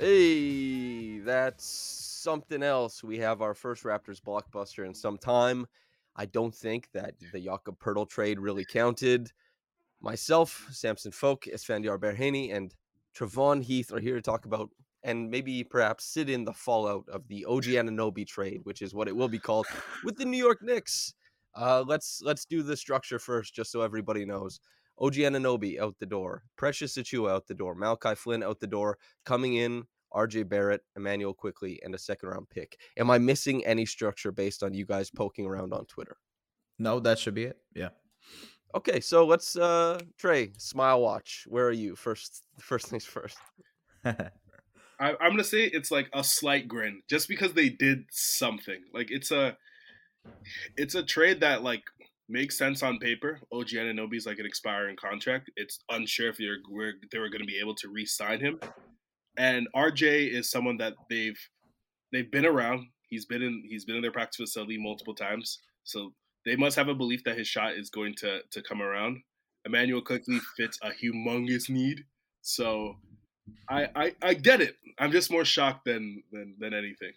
Hey, that's something else. We have our first Raptors blockbuster in some time. I don't think that the Jakob Poeltl trade really counted. Myself, Samson Folk, Esfandiar Baraheni, and Travon Heath are here to talk about and maybe perhaps sit in the fallout of the OG Anunoby trade, which is what it will be called, with the New York Knicks. Uh, let's let's do the structure first, just so everybody knows. OG Anunoby out the door, Precious Achiuwa out the door, Malachi Flynn out the door, coming in RJ Barrett, Immanuel Quickley, and a second round pick. Am I missing any structure based on you guys poking around on Twitter? No, that should be it. Yeah. Okay, so let's uh Trey, smile watch. Where are you? First first things first. I, I'm gonna say it's like a slight grin, just because they did something. Like it's a, it's a trade that like makes sense on paper. OG Anunoby's like an expiring contract. It's unsure if they're were, they were going to be able to re-sign him. And RJ is someone that they've they've been around. He's been in he's been in their practice facility multiple times. So they must have a belief that his shot is going to to come around. Immanuel Quickley fits a humongous need. So I, I I get it. I'm just more shocked than than than anything.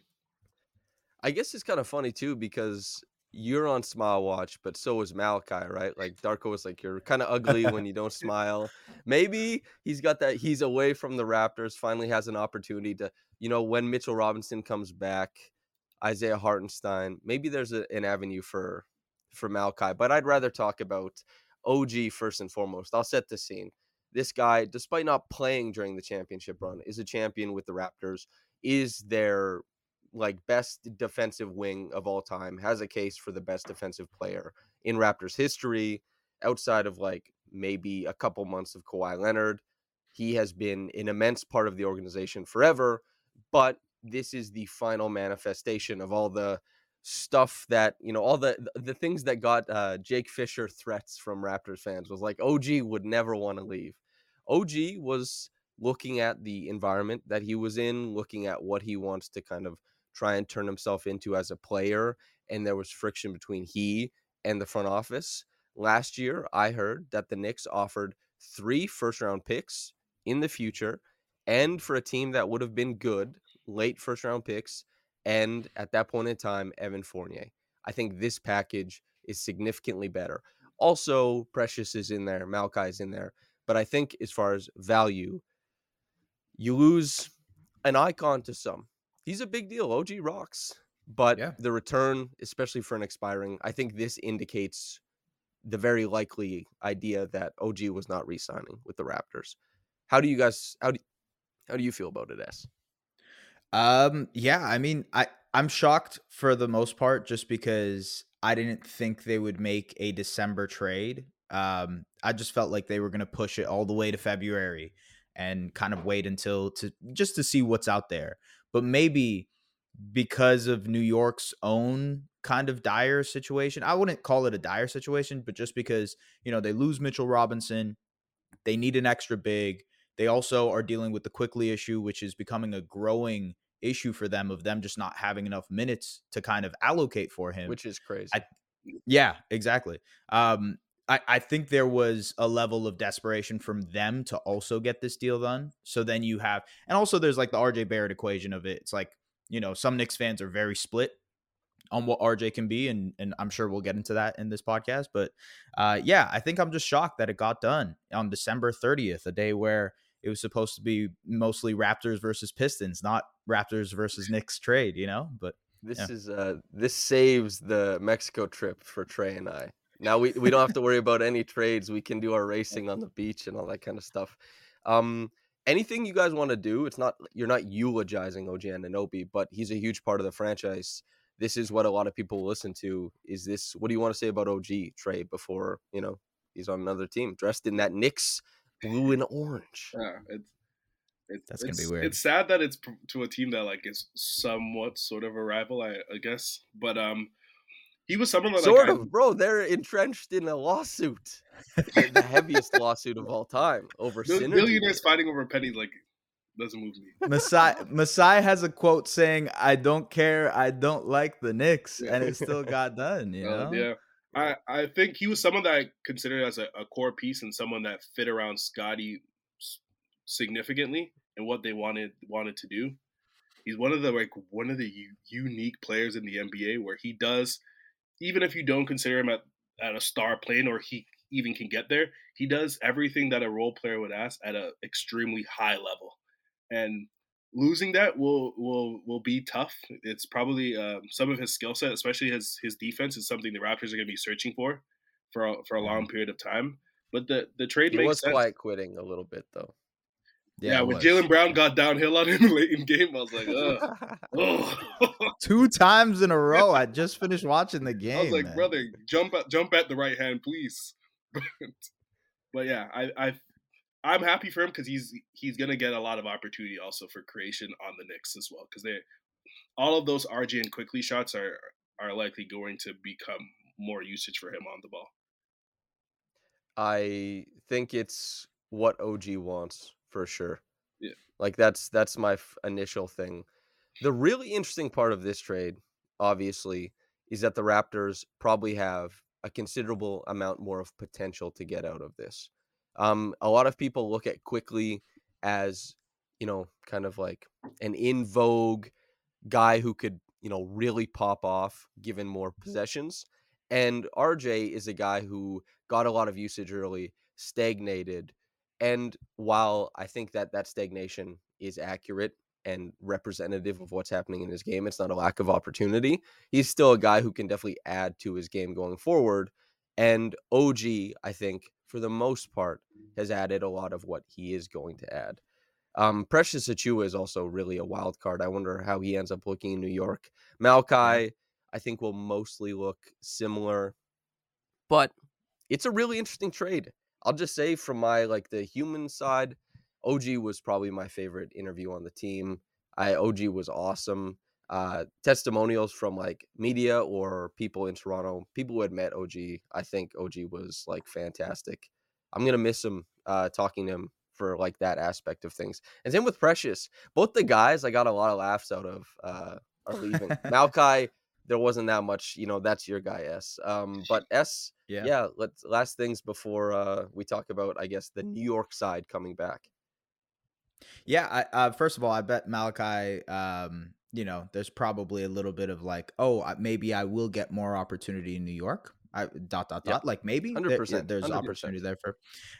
I guess it's kind of funny too because you're on smile watch, but so is Malachi, right? Like Darko was like, you're kind of ugly when you don't smile. Maybe he's got that. He's away from the Raptors. Finally, has an opportunity to, you know, when Mitchell Robinson comes back, Isaiah Hartenstein. Maybe there's a, an avenue for for Malachi. But I'd rather talk about OG first and foremost. I'll set the scene. This guy, despite not playing during the championship run, is a champion with the Raptors. Is their like best defensive wing of all time has a case for the best defensive player in Raptors history outside of like maybe a couple months of Kawhi Leonard. He has been an immense part of the organization forever, but this is the final manifestation of all the stuff that, you know, all the the things that got uh, Jake Fisher threats from Raptors fans was like OG would never want to leave. OG was looking at the environment that he was in, looking at what he wants to kind of try and turn himself into as a player. And there was friction between he and the front office. Last year, I heard that the Knicks offered three first round picks in the future and for a team that would have been good, late first round picks. And at that point in time, Evan Fournier. I think this package is significantly better. Also, Precious is in there, Malachi is in there. But I think as far as value, you lose an icon to some he's a big deal. OG rocks. But Yeah. the return, especially for an expiring, I think this indicates the very likely idea that OG was not re-signing with the Raptors. How do you guys how do how do you feel about it, S? Um, yeah, I mean, I I'm shocked for the most part just because I didn't think they would make a December trade. Um, I just felt like they were going to push it all the way to February and kind of wait until to just to see what's out there. But maybe because of New York's own kind of dire situation, I wouldn't call it a dire situation, but just because, you know, they lose Mitchell Robinson, they need an extra big. They also are dealing with the Quickley issue, which is becoming a growing issue for them of them just not having enough minutes to kind of allocate for him. Which is crazy. I- yeah, exactly. Um, I, I think there was a level of desperation from them to also get this deal done. So then you have, and also there's like the RJ Barrett equation of it. It's like, you know, some Knicks fans are very split on what RJ can be, and and I'm sure we'll get into that in this podcast. But uh, yeah, I think I'm just shocked that it got done on December 30th, a day where it was supposed to be mostly Raptors versus Pistons, not Raptors versus Knicks trade, you know. But this yeah. is uh this saves the Mexico trip for Trey and I. Now we, we don't have to worry about any trades. We can do our racing on the beach and all that kind of stuff. Um, anything you guys want to do? It's not you're not eulogizing OG Anunoby, but he's a huge part of the franchise. This is what a lot of people listen to. Is this what do you want to say about OG Trey before you know he's on another team dressed in that Knicks blue and orange? Yeah, it's it's, That's gonna be weird. It's sad that it's to a team that like is somewhat sort of a rival, I, I guess. But um, he was someone that Sort of, bro. They're entrenched in a lawsuit, the heaviest lawsuit of all time over Bill- synergy. billionaires fighting over pennies like doesn't move me. Masai Masai has a quote saying, "I don't care, I don't like the Knicks," and it still got done. You Uh, know, yeah. I, I think he was someone that I considered as a, a core piece and someone that fit around Scotty significantly and what they wanted wanted to do. He's one of the like one of the u- unique players in the NBA where he does, even if you don't consider him at, at a star plane or he even can get there, he does everything that a role player would ask at an extremely high level. And losing that will will will be tough. It's probably um, some of his skill set, especially his his defense, is something the Raptors are going to be searching for for a, for a long period of time. But the the trade He makes was sense. quiet quitting a little bit though. Yeah, it when. Jaylen Brown got downhill on him late in game, I was like, Ugh. Ugh. two times in a row. I just finished watching the game. I was like, man. brother, jump at jump at the right hand, please. but, but yeah, I I I'm happy for him because he's he's gonna get a lot of opportunity also for creation on the Knicks as well because they all of those RJ and Quickley shots are are likely going to become more usage for him on the ball. I think it's what OG wants for sure. Yeah. Like that's that's my f- initial thing. The really interesting part of this trade, obviously, is that the Raptors probably have a considerable amount more of potential to get out of this. Um, a lot of people look at Quickley as, you know, kind of like an in vogue guy who could, you know, really pop off given more possessions. And RJ is a guy who got a lot of usage early, stagnated. And while I think that that stagnation is accurate and representative of what's happening in his game, it's not a lack of opportunity. He's still a guy who can definitely add to his game going forward. And OG, I think, for the most part, has added a lot of what he is going to add. Um, Precious Achiuwa is also really a wild card. I wonder how he ends up looking in New York. Malachi, I think, will mostly look similar, but it's a really interesting trade. I'll just say from my like the human side, OG was probably my favorite interview on the team. I OG was awesome. Uh, testimonials from like media or people in Toronto, people who had met OG. I think OG was like fantastic. I'm gonna miss him uh, talking to him for like that aspect of things. And same with Precious. Both the guys I got a lot of laughs out of uh, are leaving. Malachi, there wasn't that much. You know, that's your guy S. Um, but S, yeah. yeah. Let's last things before uh, we talk about, I guess, the New York side coming back. Yeah, I, uh, first of all, I bet Malachi. Um, you know, there's probably a little bit of like, oh, maybe I will get more opportunity in New York. I dot dot dot. Like maybe there- 100%, there's 100%. opportunity there for.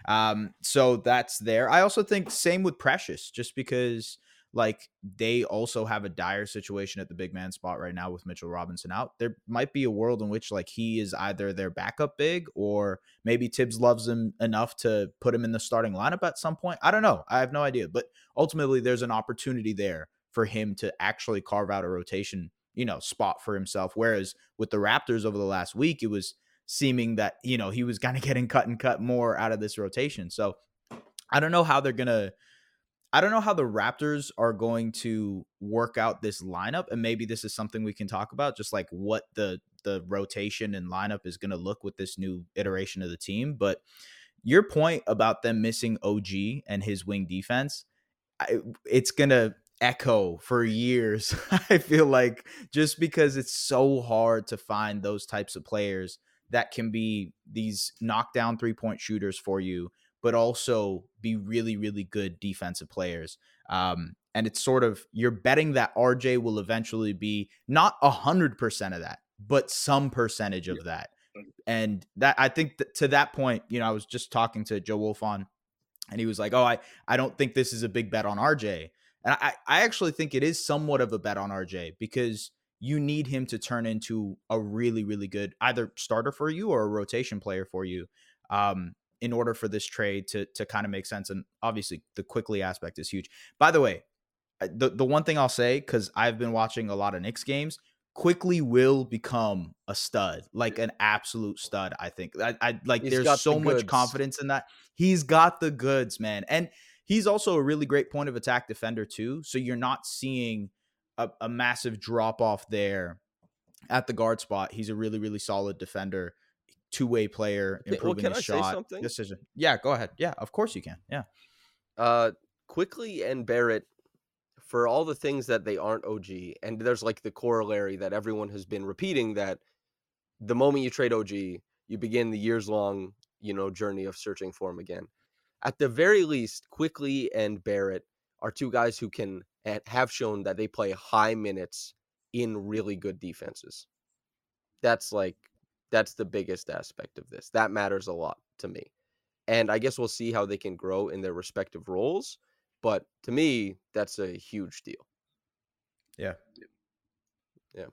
Um, so that's there. I also think same with Precious, just because like they also have a dire situation at the big man spot right now with Mitchell Robinson out. There might be a world in which like he is either their backup big or maybe Thibs loves him enough to put him in the starting lineup at some point. I don't know. I have no idea. But ultimately there's an opportunity there for him to actually carve out a rotation, you know, spot for himself. Whereas with the Raptors over the last week, it was seeming that, you know, he was kind of getting cut and cut more out of this rotation. So I don't know how they're gonna I don't know how the Raptors are going to work out this lineup, and maybe this is something we can talk about, just like what the the rotation and lineup is going to look with this new iteration of the team. But your point about them missing OG and his wing defense, I, it's going to echo for years. I feel like just because it's so hard to find those types of players that can be these knockdown three point shooters for you but also be really, really good defensive players. Um, and it's sort of you're betting that RJ will eventually be not a hundred percent of that, but some percentage of that. And that I think that to that point, you know, I was just talking to Joe Wolf on, and he was like, "Oh, I I don't think this is a big bet on RJ." And I I actually think it is somewhat of a bet on RJ because you need him to turn into a really, really good either starter for you or a rotation player for you. Um, in order for this trade to to kind of make sense, and obviously the Quickley aspect is huge. By the way, the the one thing I'll say because I've been watching a lot of Knicks games, Quickley will become a stud, like an absolute stud. I think. I, I like. He's there's so the much confidence in that. He's got the goods, man, and he's also a really great point of attack defender too. So you're not seeing a, a massive drop off there at the guard spot. He's a really really solid defender. Two way player, well, improving can his I shot. Decision. Yeah, go ahead. Yeah, of course you can. Yeah. Uh, Quickley and Barrett, for all the things that they aren't OG, and there's like the corollary that everyone has been repeating that the moment you trade OG, you begin the years long, you know, journey of searching for him again. At the very least, Quickley and Barrett are two guys who can have shown that they play high minutes in really good defenses. That's like that's the biggest aspect of this. That matters a lot to me. And I guess we'll see how they can grow in their respective roles. But to me, that's a huge deal. Yeah. Yeah.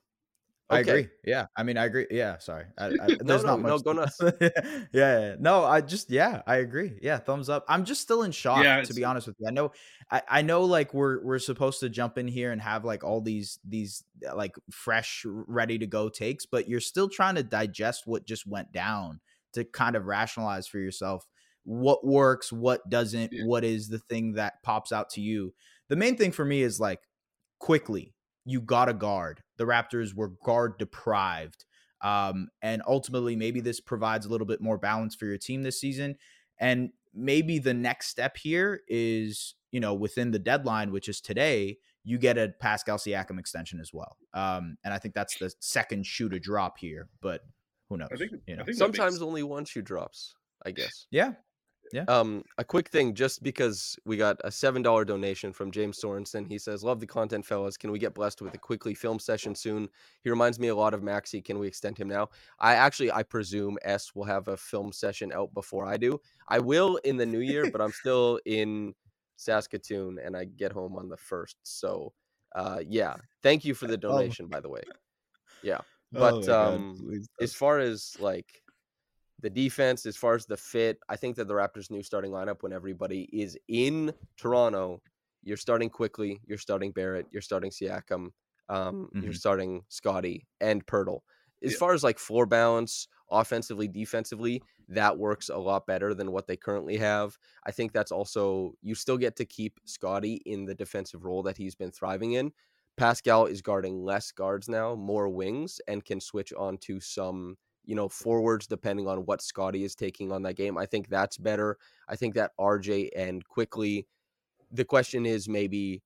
I Okay. agree. Yeah. I mean, I agree. Yeah. Sorry. I, I, there's no, not no, much. go nuts. yeah, yeah. No, I just, yeah, I agree. Yeah. Thumbs up. I'm just still in shock, Yeah, to be honest with you. I know, I, I know like we're, we're supposed to jump in here and have like all these, these uh, like fresh, ready to go takes, but you're still trying to digest what just went down to kind of rationalize for yourself what works, what doesn't, Yeah. what is the thing that pops out to you. The main thing for me is like Quickley, you got a guard. The Raptors were guard deprived. Um, and ultimately, maybe this provides a little bit more balance for your team this season. And maybe the next step here is, you know, within the deadline, which is today, you get a Pascal Siakam extension as well. Um, and I think that's the second shoe to drop here, but who knows? I think. you know. I think Sometimes makes- only one shoe drops, I guess. yeah. Um, a quick thing, just because we got a seven dollar donation from James Sorensen. He says, "Love the content, fellas. Can we get blessed with a Quickley film session soon?" He reminds me a lot of Maxi. Can we extend him now? I actually, I presume S will have a film session out before I do. I will in the new year, but I'm still in Saskatoon, and I get home on the first. So, uh, yeah. Thank you for the Oh donation, by the way. Yeah, but um, as far as like the defense, as far as the fit, I think that the Raptors' new starting lineup, when everybody is in Toronto, you're starting Quickley, you're starting Barrett, you're starting Siakam, um, you're Mhm. starting Scotty and Poeltl. As Yeah. far as like floor balance, offensively, defensively, that works a lot better than what they currently have. I think that's also you still get to keep Scotty in the defensive role that he's been thriving in. Pascal is guarding less guards now, more wings, and can switch on to some you know, forwards depending on what Scotty is taking on that game. I think that's better. I think that RJ and Quickley, the question is maybe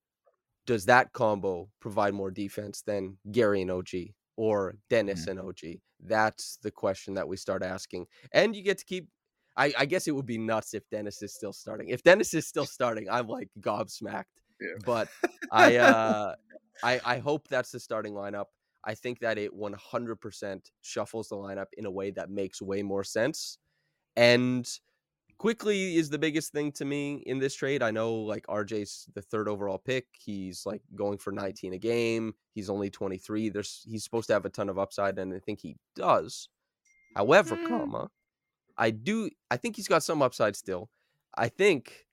does that combo provide more defense than Gary and OG or Dennis and OG? That's the question that we start asking. And you get to keep. I, I guess it would be nuts if Dennis is still starting. If Dennis is still starting, I'm like gobsmacked. Yeah. But I uh I I hope that's the starting lineup. I think that it 100% shuffles the lineup in a way that makes way more sense. And Quickley is the biggest thing to me in this trade. I know like RJ's the third overall pick. He's like going for 19 a game. He's only 23. There's he's supposed to have a ton of upside and I think he does. However, Mm. comma, I do I think he's got some upside still. I think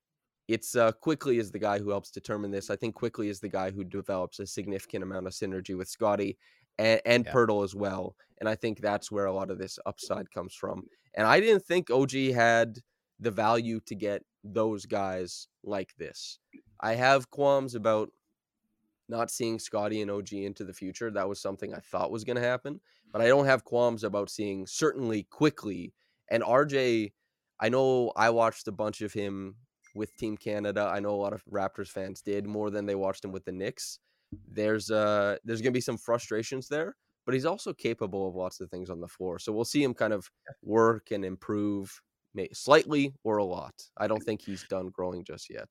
it's uh, Quickley is the guy who helps determine this. I think Quickley is the guy who develops a significant amount of synergy with Scotty and, and Yeah. Poeltl as well. And I think that's where a lot of this upside comes from. And I didn't think OG had the value to get those guys like this. I have qualms about not seeing Scotty and OG into the future. That was something I thought was going to happen, but I don't have qualms about seeing certainly Quickley. And RJ, I know I watched a bunch of him with Team Canada. I know a lot of Raptors fans did more than they watched him with the Knicks. There's uh there's going to be some frustrations there, but he's also capable of lots of things on the floor. So we'll see him kind of work and improve slightly or a lot. I don't think he's done growing just yet.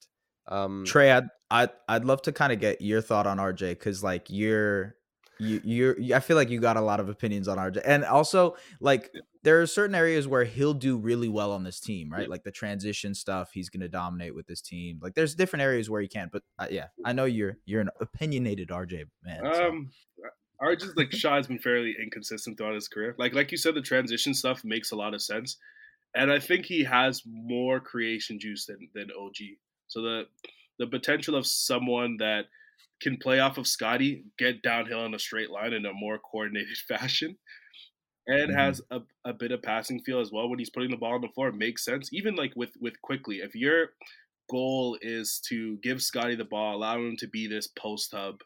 Um Trey, I'd I'd, I'd love to kind of get your thought on RJ because like you're you you're you- I feel like you got a lot of opinions on RJ, and also like Yeah. there are certain areas where he'll do really well on this team, right? Yeah. Like the transition stuff, he's gonna dominate with this team. Like there's different areas where he can, but uh, yeah, I know you're you're an opinionated RJ man. so- Um, RJ's like Shaw has been fairly inconsistent throughout his career. Like like you said, the transition stuff makes a lot of sense, and I think he has more creation juice than than OG. So the the potential of someone that can play off of Scotty, get downhill in a straight line in a more coordinated fashion, and Mhm. has a, a bit of passing feel as well when he's putting the ball on the floor makes sense. Even like with with quickly, if your goal is to give Scotty the ball, allow him to be this post hub,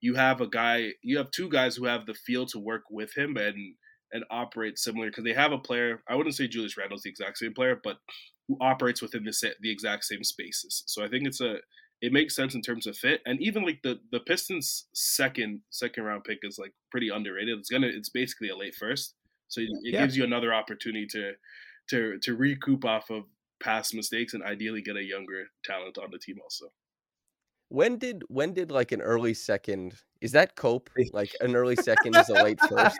you have a guy, you have two guys who have the feel to work with him and and operate similar because they have a player. I wouldn't say Julius Randle's the exact same player, but who operates within the the exact same spaces. So I think it's a it makes sense in terms of fit, and even like the the Pistons second second round pick is like pretty underrated. It's gonna it's basically a late first, so it, it Yeah. gives you another opportunity to to to recoup off of past mistakes and ideally get a younger talent on the team also. When did when did like an early second? Is that cope? Like an early second is a late first.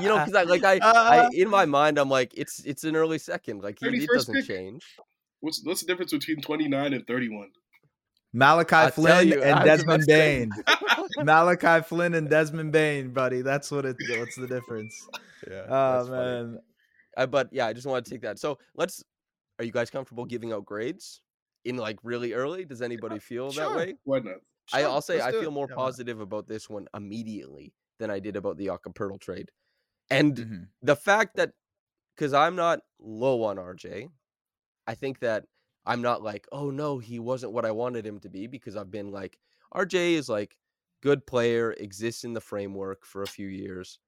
You know, because I like I, I Uh, in my mind I'm like it's it's an early second. Like it doesn't pick. change. What's what's the difference between twenty nine and thirty one? Malachi I'll Flynn you, and was Desmond Bane. Malachi Flynn and Desmond Bane, buddy. That's what it. What's the difference? Yeah. Oh man. Uh, but yeah, I just want to take that. So let's. Are you guys comfortable giving out grades in like really early? Does anybody feel that way? Why not? I, Sure, I'll say I feel it. more Yeah, why not? positive about this one immediately than I did about the Jakob Poeltl trade, and Mhm. the fact that because I'm not low on RJ, I think that I'm not like, oh no, he wasn't what I wanted him to be because I've been like, RJ is like good player, exists in the framework for a few years,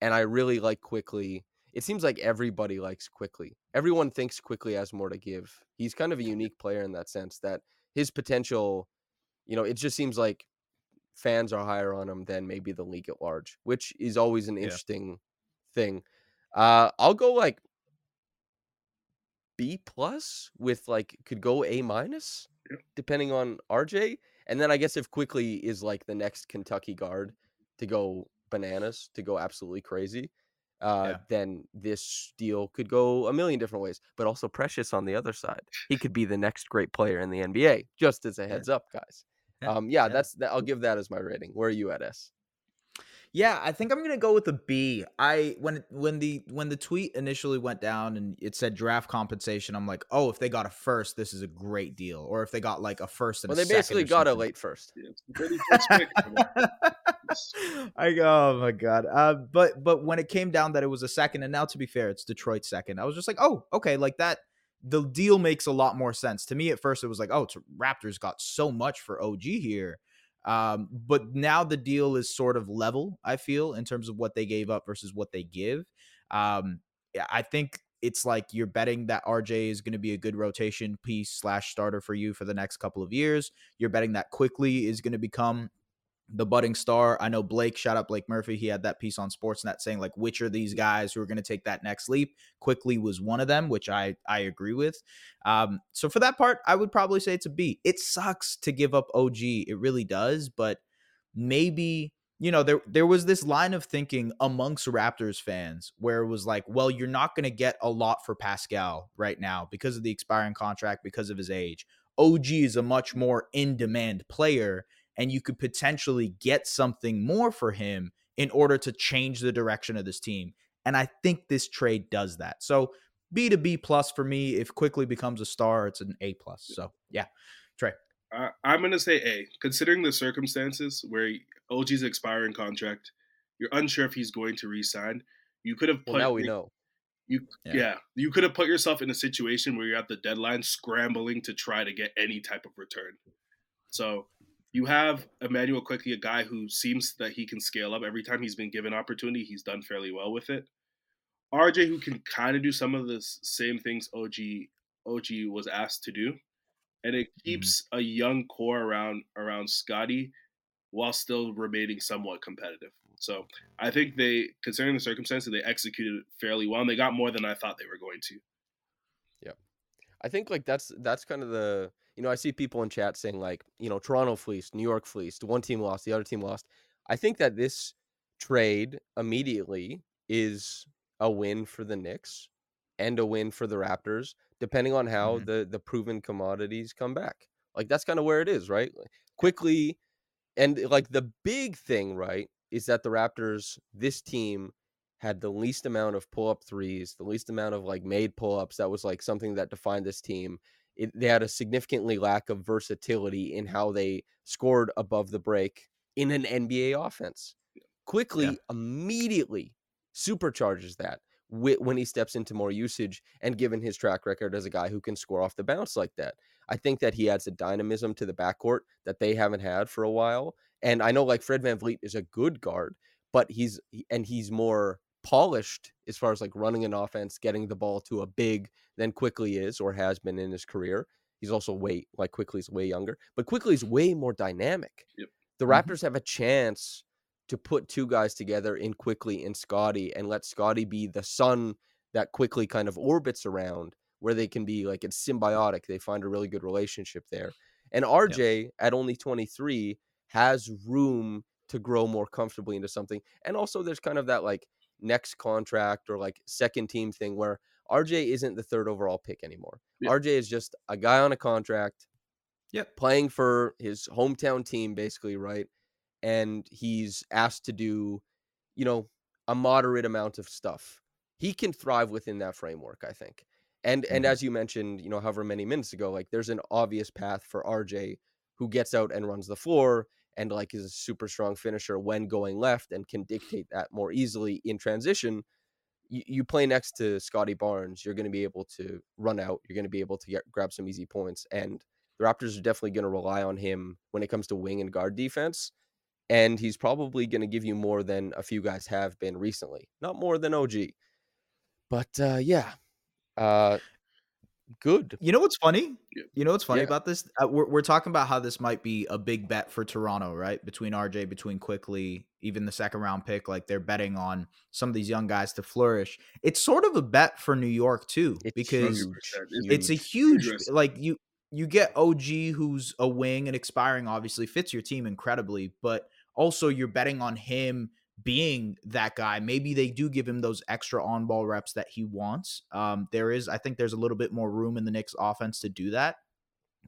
and I really like Quickley. It seems like everybody likes Quickley. Everyone thinks Quickley has more to give. He's kind of a unique player in that sense that his potential, you know, it just seems like fans are higher on him than maybe the league at large, which is always an Yeah. interesting thing. Uh, I'll go like B plus with like could go A minus depending on RJ, and then I guess if Quickley is like the next Kentucky guard to go bananas to go absolutely crazy. Uh, Yeah. then this deal could go a million different ways, but also Precious on the other side. He could be the next great player in the NBA. Just as a heads up, guys. Um, yeah, yeah. that's that. I'll give that as my rating. Where are you at, S? Yeah, I think I'm gonna go with a B. I when when the when the tweet initially went down and it said draft compensation, I'm like, oh, if they got a first, this is a great deal. Or if they got like a first and Well, a they basically or got a late first. Yeah, it's the 31st pick. I go, oh my god. Uh, but but when it came down that it was a second, and now to be fair, it's Detroit second. I was just like, oh, okay, like that. The deal makes a lot more sense to me. At first, it was like, oh, it's, Raptors got so much for OG here. Um, but now the deal is sort of level. I feel in terms of what they gave up versus what they give. Um, I think it's like you're betting that RJ is going to be a good rotation piece slash starter for you for the next couple of years. You're betting that Quickley is going to become the budding star. I know Blake, shout out Blake Murphy. He had that piece on Sportsnet saying like which are these guys who are going to take that next leap. Quickley was one of them, which I I agree with. Um, so for that part, I would probably say it's a B. It sucks to give up OG, it really does, but maybe you know there there was this line of thinking amongst Raptors fans where it was like, well, you're not going to get a lot for Pascal right now because of the expiring contract, because of his age. OG is a much more in demand player and you could potentially get something more for him in order to change the direction of this team. And I think this trade does that. So B to B plus for me. If Quickley becomes a star, it's an A plus. So yeah, Trey. I, I'm gonna say A, considering the circumstances where OG's expiring contract, you're unsure if he's going to re-sign. You could have put Well, now we know. You Yeah. yeah. you could have put yourself in a situation where you're at the deadline scrambling to try to get any type of return. So you have Immanuel Quickley, a guy who seems that he can scale up every time he's been given opportunity. He's done fairly well with it. RJ, who can kind of do some of the same things OG OG was asked to do, and it mm-hmm. keeps a young core around around Scotty while still remaining somewhat competitive. So I think they, considering the circumstances, they executed fairly well, and they got more than I thought they were going to. Yeah, I think like that's that's kind of the you know I see people in chat saying like you know Toronto fleeced, New York fleeced, one team lost, the other team lost. I think that this trade immediately is a win for the Knicks and a win for the Raptors, depending on how Mhm. the the proven commodities come back. Like that's kind of where it is, right? Quickley, and like the big thing, right, is that the Raptors, this team, had the least amount of pull up threes, the least amount of like made pull ups. That was like something that defined this team. It, they had a significantly lack of versatility in how they scored above the break in an NBA offense. Quickley, Yeah. immediately supercharges that when he steps into more usage and given his track record as a guy who can score off the bounce like that. I think that he adds a dynamism to the backcourt that they haven't had for a while. And I know like Fred VanVleet is a good guard, but he's and he's more polished as far as like running an offense, getting the ball to a big than Quickley is or has been in his career. He's also way like Quickley's way younger, but Quickley's way more dynamic. Yep. The Mhm. Raptors have a chance to put two guys together in Quickley and Scotty and let Scotty be the sun that Quickley kind of orbits around where they can be like it's symbiotic. They find a really good relationship there. And RJ at only 23 has room to grow more comfortably into something. And also there's kind of that like next contract or like second team thing where RJ isn't the third overall pick anymore. Yeah. RJ is just a guy on a contract. Yep. Playing for his hometown team basically, right? And he's asked to do, you know, a moderate amount of stuff. He can thrive within that framework, I think. And and Mhm. as you mentioned, you know, however many minutes ago, like there's an obvious path for RJ who gets out and runs the floor and like is a super strong finisher when going left and can dictate that more easily in transition. You, you play next to Scotty Barnes, you're going to be able to run out. You're going to be able to get grab some easy points, and the Raptors are definitely going to rely on him when it comes to wing and guard defense. And he's probably going to give you more than a few guys have been recently, not more than OG. But uh, yeah, uh, good. You know what's funny? You know what's funny Yeah. about this? Uh, we're we're talking about how this might be a big bet for Toronto, right? Between RJ, between Quickley, even the second round pick, like they're betting on some of these young guys to flourish. It's sort of a bet for New York too, It's because it's a huge huge like you you get OG who's a wing and expiring obviously fits your team incredibly, but also you're betting on him being that guy. Maybe they do give him those extra on ball reps that he wants. Um, there is, I think, there's a little bit more room in the Knicks offense to do that.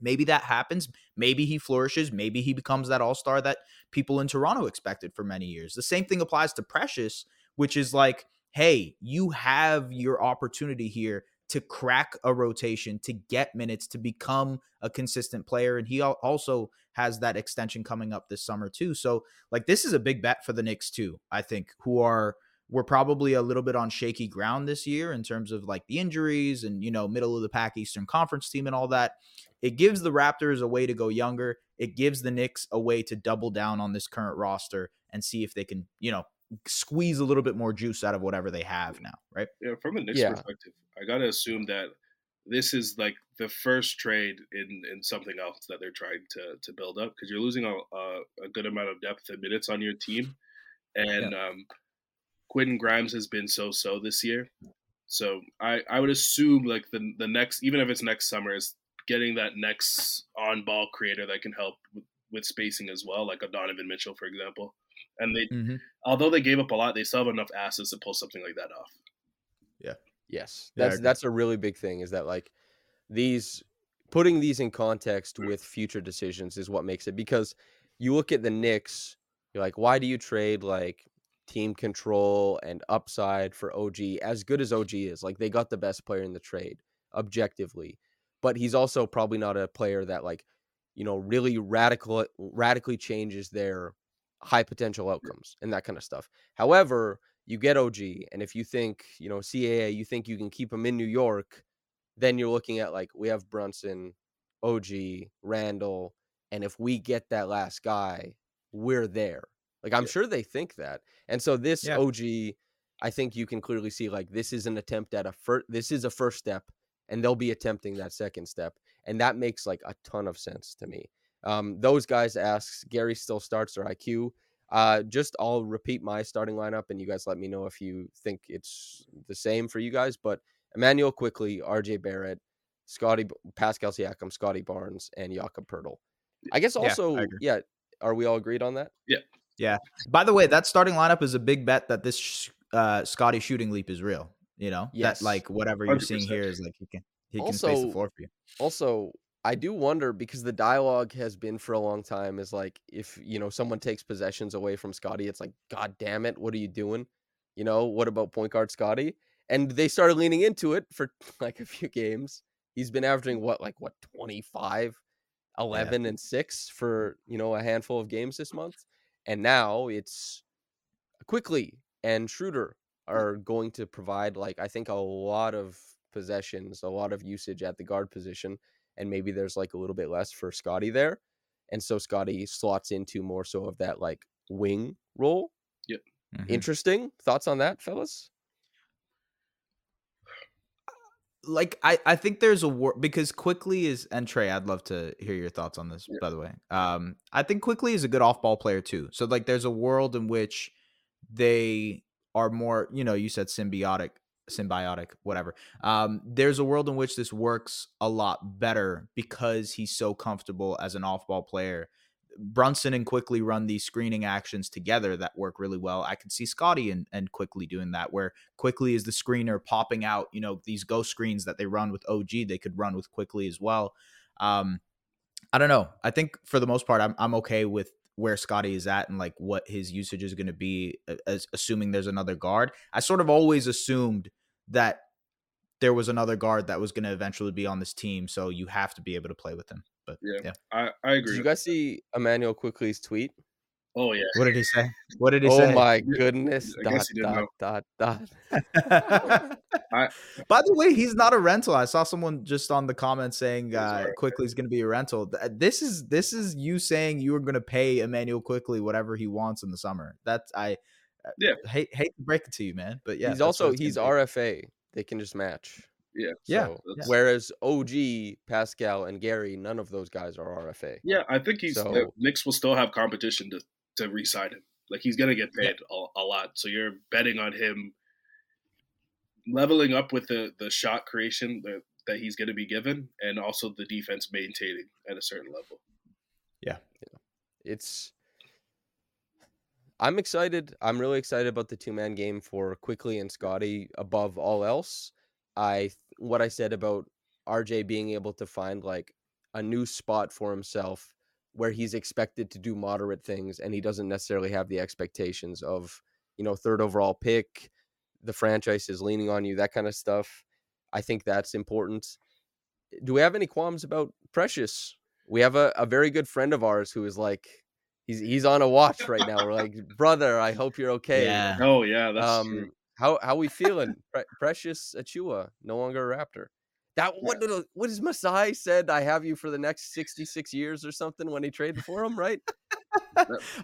Maybe that happens. Maybe he flourishes. Maybe he becomes that all star that people in Toronto expected for many years. The same thing applies to Precious, which is like, hey, you have your opportunity here to crack a rotation, to get minutes, to become a consistent player. And he also has that extension coming up this summer, too. So, like, this is a big bet for the Knicks, too, I think, who are. We're probably a little bit on shaky ground this year in terms of like the injuries and, you know, middle of the pack Eastern Conference team and all that. It gives the Raptors a way to go younger. It gives the Knicks a way to double down on this current roster and see if they can, you know, squeeze a little bit more juice out of whatever they have now, right? Yeah, from a Knicks Yeah. perspective, I gotta assume that this is like the first trade in in something else that they're trying to to build up because you're losing a, a a good amount of depth and minutes on your team, and um, Quentin Grimes has been so so this year. So I I would assume like the the next even if it's next summer is getting that next on ball creator that can help with, with spacing as well, like a Donovan Mitchell for example. And they Mm-hmm. although they gave up a lot, they still have enough assets to pull something like that off. Yeah, I that's agree. that's a really big thing. Is that like these putting these in context with future decisions is what makes it because you look at the Knicks, you're like, why do you trade like team control and upside for OG? As good as OG is, like they got the best player in the trade objectively, but he's also probably not a player that like you know really radical radically changes their high potential outcomes and that kind of stuff. However, you get OG, and if you think, you know, CAA, you think you can keep him in New York, then you're looking at like we have Brunson, OG, Randle, and if we get that last guy, we're there. Like I'm Yeah. sure they think that. And so this Yeah. OG, I think you can clearly see like this is an attempt at a first this is a first step and they'll be attempting that second step. And that makes like a ton of sense to me. Um, those guys asks Gary still starts or IQ. Uh, just I'll repeat my starting lineup, and you guys let me know if you think it's the same for you guys. But Immanuel Quickley, R.J. Barrett, Scotty Pascal Siakam, Scotty Barnes, and Jakob Poeltl. I guess I also, agree. yeah. Are we all agreed on that? Yeah, yeah. By the way, that starting lineup is a big bet that this uh, Scotty shooting leap is real. You know, Yes. that like whatever you're seeing 100%. here is like he can he can space the floor for you. Also, I do wonder because the dialogue has been for a long time is like if you know someone takes possessions away from Scotty, it's like God damn it, what are you doing? You know, what about point guard Scotty? And they started leaning into it for like a few games. He's been averaging what like what 25, 11 and 6 for, you know, a handful of games this month. And now it's Quickley and Schroeder are going to provide like I think a lot of possessions, a lot of usage at the guard position and maybe there's like a little bit less for Scotty there. And so Scotty slots into more so of that like wing role. Mhm. Interesting. Thoughts on that, fellas? like I, I think there's a war because Quickley is and Trey, I'd love to hear your thoughts on this, Yeah. by the way. Um, I think Quickley is a good off ball player too. So like there's a world in which they are more, you know, you said symbiotic, symbiotic, whatever. Um, there's a world in which this works a lot better because he's so comfortable as an off ball player. Brunson and Quickley run these screening actions together that work really well. I could see Scotty and, and Quickley doing that, where Quickley is the screener popping out, you know, these ghost screens that they run with OG, they could run with Quickley as well. Um, I don't know. I think for the most part, I'm I'm okay with where Scotty is at and like what his usage is going to be, as assuming there's another guard. I sort of always assumed that there was another guard that was going to eventually be on this team, so you have to be able to play with him. But Yeah. yeah. I, I agree. Did you with guys see Immanuel Quickley's tweet? Oh yeah. What did he say? What did he Oh say? Oh my goodness. I Dot, guess he didn't dot, know. dot, dot. I- By the way, he's not a rental. I saw someone just on the comments saying uh, alright. Quickley is going to be a rental. This is this is you saying you are going to pay Immanuel Quickley whatever he wants in the summer. That's I uh, Yeah. hate hate to break it to you, man, but yeah, he's also it's gonna he's be. RFA. They can just match. Yeah. Yeah, So, yeah. Whereas OG, Pascal, and Gary, none of those guys are RFA. Yeah, I think he's So- Knicks will still have competition to to re-sign him. Like he's gonna get paid a, a lot, so you're betting on him leveling up with the the shot creation that that he's gonna be given, and also the defense maintaining at a certain level. Yeah, it's. I'm excited. I'm really excited about the two man game for Quickley and Scotty above all else. I what I said about RJ being able to find like a new spot for himself where he's expected to do moderate things and he doesn't necessarily have the expectations of, you know, third overall pick, the franchise is leaning on you, that kind of stuff. I think that's important. Do we have any qualms about Precious? We have a, a very good friend of ours who is like he's he's on a watch right now. We're like, brother, I hope you're okay. Yeah. Oh yeah, that's um, true. how how we feeling? Pre- Precious Achiuwa, no longer a Raptor. That what did what is Masai said? I have you for the next sixty six years or something when he traded for him, right?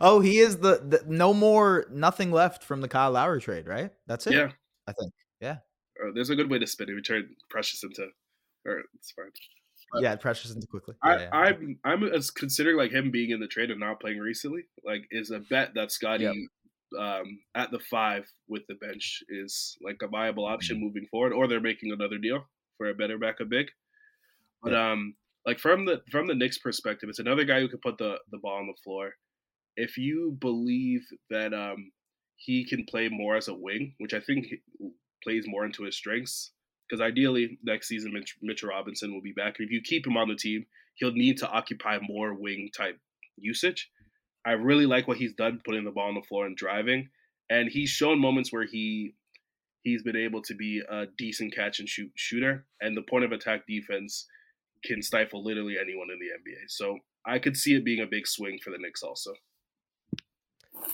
Oh, he is the, the no more nothing left from the Kyle Lowry trade, right? That's it. Yeah, I think. Yeah. uh, there's a good way to spin it. We turned Precious into, or it's fine. But- Yeah, precious into Quickley. I, Yeah, yeah. I'm I'm as considering like him being in the trade and not playing recently, like is a bet that Scotty um at the five with the bench is like a viable option Mm-hmm. moving forward, or they're making another deal for a better backup big. But um like from the from the Knicks perspective, it's another guy who can put the, the ball on the floor. If you believe that um he can play more as a wing, which I think plays more into his strengths, because ideally next season Mitch, Mitchell Robinson will be back. If you keep him on the team, he'll need to occupy more wing type usage. I really like what he's done putting the ball on the floor and driving, and he's shown moments where he he's been able to be a decent catch and shoot shooter, and the point of attack defense can stifle literally anyone in the NBA. So I could see it being a big swing for the Knicks also.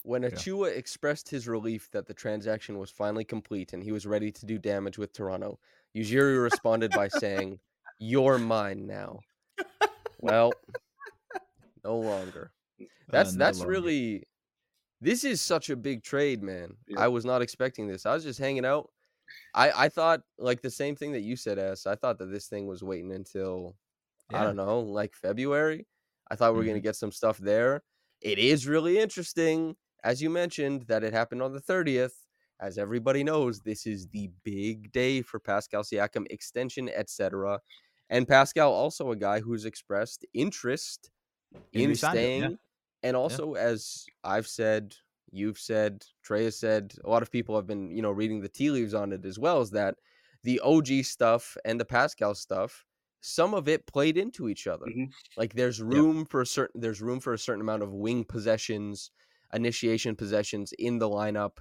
When Achiuwa expressed his relief that the transaction was finally complete and he was ready to do damage with Toronto, Ujiri responded by saying, "You're mine now." Well, no longer. That's Uh, no that's longer. really this is such a big trade, man. Yeah. I was not expecting this. I was just hanging out. I I thought like the same thing that you said, S. I thought that this thing was waiting until I don't know, like February. I thought we were Mhm. gonna get some stuff there. It is really interesting, as you mentioned, that it happened on the 30th. As everybody knows, this is the big day for Pascal Siakam extension, etc. And Pascal also a guy who's expressed interest In in staying. yeah. And also, as I've said, you've said, Trey has said, a lot of people have been, you know, reading the tea leaves on it as well, is that the OG stuff and the Pascal stuff some of it played into each other. Mhm. Like there's room for a certain there's room for a certain amount of wing possessions, initiation possessions in the lineup.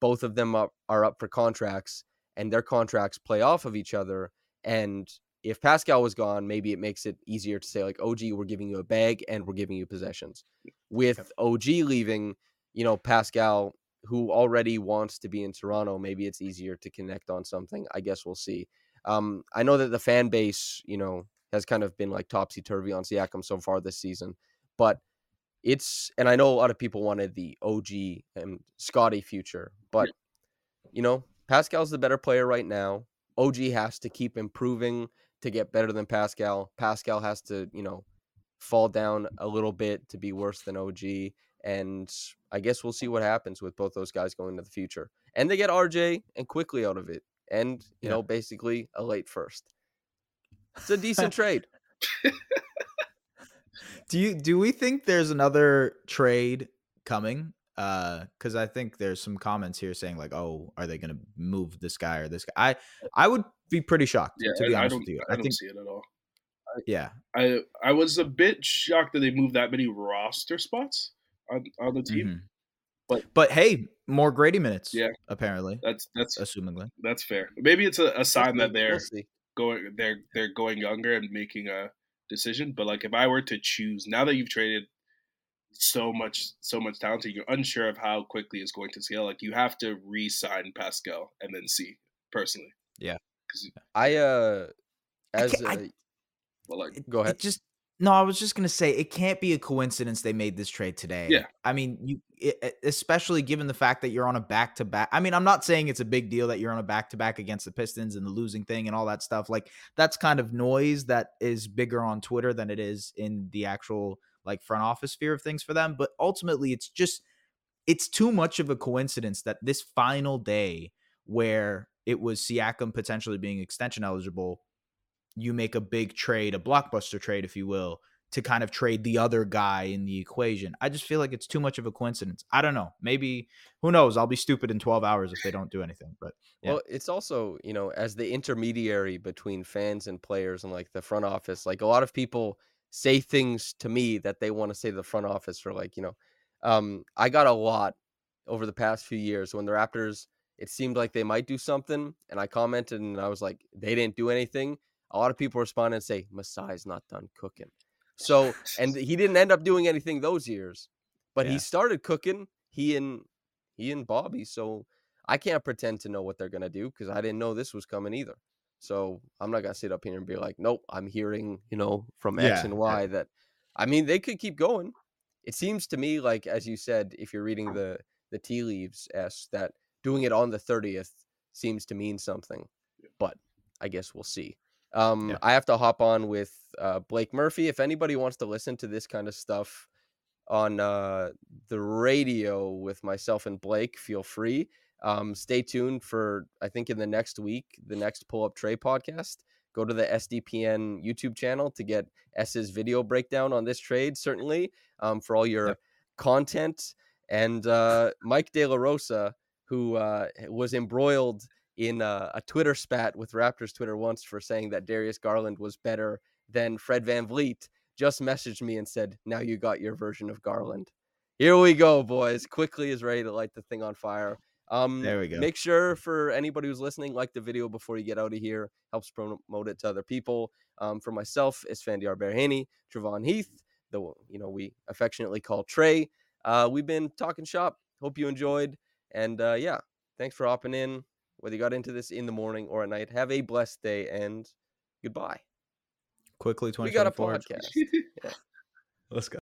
Both of them up, are up for contracts, and their contracts play off of each other. And if Pascal was gone, maybe it makes it easier to say like, "OG, we're giving you a bag and we're giving you possessions." With OG leaving, you know, Pascal, who already wants to be in Toronto, maybe it's easier to connect on something. I guess we'll see. Um, I know that the fan base, you know, has kind of been like topsy turvy on Siakam so far this season, but it's and I know a lot of people wanted the OG and Scotty future, but you know, Pascal's the better player right now. OG has to keep improving to get better than Pascal. Pascal has to, you know, fall down a little bit to be worse than OG. And I guess we'll see what happens with both those guys going into the future. And they get RJ and Quickley out of it. And, you Yeah. know, basically a late first. It's a decent trade. Do you do we think there's another trade coming? Uh, because I think there's some comments here saying like, "Oh, are they going to move this guy or this guy?" I I would be pretty shocked Yeah, to be I, I honest don't. with you. I, I, don't think, see it at all. yeah, I I was a bit shocked that they moved that many roster spots on on the team. mhm. but- but hey, more Grady minutes. Yeah. apparently, That's that's assumingly. that's fair. Maybe it's a, a sign that they're see. going they're they're going younger and making a decision. But like if I were to choose now that you've traded so much so much talent, and you're unsure of how quickly it's going to scale. Like you have to re-sign Pascal and then see personally. Yeah. Because I uh as ca- I- a, well, like It- Go ahead. Just no, I was just gonna say it can't be a coincidence they made this trade today. Yeah. I mean, you it, it- especially given the fact that you're on a back to back. I mean, I'm not saying it's a big deal that you're on a back to back against the Pistons and the losing thing and all that stuff. Like that's kind of noise that is bigger on Twitter than it is in the actual like front office sphere of things for them. But ultimately, it's just it's too much of a coincidence that this final day where it was Siakam potentially being extension eligible you make a big trade, a blockbuster trade, if you will, to kind of trade the other guy in the equation. I just feel like it's too much of a coincidence. I don't know. Maybe who knows? I'll be stupid in 12 hours if they don't do anything. But yeah. Well, it's also, you know, as the intermediary between fans and players and like the front office, like a lot of people say things to me that they want to say to the front office or like, you know, um, I got a lot over the past few years when the Raptors, it seemed like they might do something. And I commented and I was like, they didn't do anything. A lot of people respond and say, Masai's not done cooking. So, and he didn't end up doing anything those years, but Yeah. he started cooking. He and he and Bobby. So I can't pretend to know what they're gonna do because I didn't know this was coming either. So I'm not gonna sit up here and be like, nope, I'm hearing, you know, from X Yeah, and. Y that I mean they could keep going. It seems to me like, as you said, if you're reading the the tea leaves, Es, that doing it on the 30th seems to mean something. But I guess we'll see. Um, Yeah. I have to hop on with uh, Blake Murphy. If anybody wants to listen to this kind of stuff on uh, the radio with myself and Blake, feel free. Um, stay tuned for, I think, in the next week, the next Pull Up Tray podcast. Go to the SDPN YouTube channel to get Es's video breakdown on this trade, certainly, um, for all your Yep. content. And uh, Mike De La Rosa, who uh, was embroiled in uh, a Twitter spat with Raptors Twitter once for saying that Darius Garland was better than Fred VanVleet, just messaged me and said, Now you got your version of Garland. Here we go, boys. Quickley is ready to light the thing on fire. Um, There we go. Make sure for anybody who's listening, like the video before you get out of here. Helps promote it to other people. Um, for myself, it's Fandiar Baraheni, Trevon Heath, the you know we affectionately call Tre. Uh, we've been talking shop. Hope you enjoyed, and uh, yeah, thanks for hopping in. Whether you got into this in the morning or at night, have a blessed day and goodbye. quickly We got a 2024. podcast. Let's go.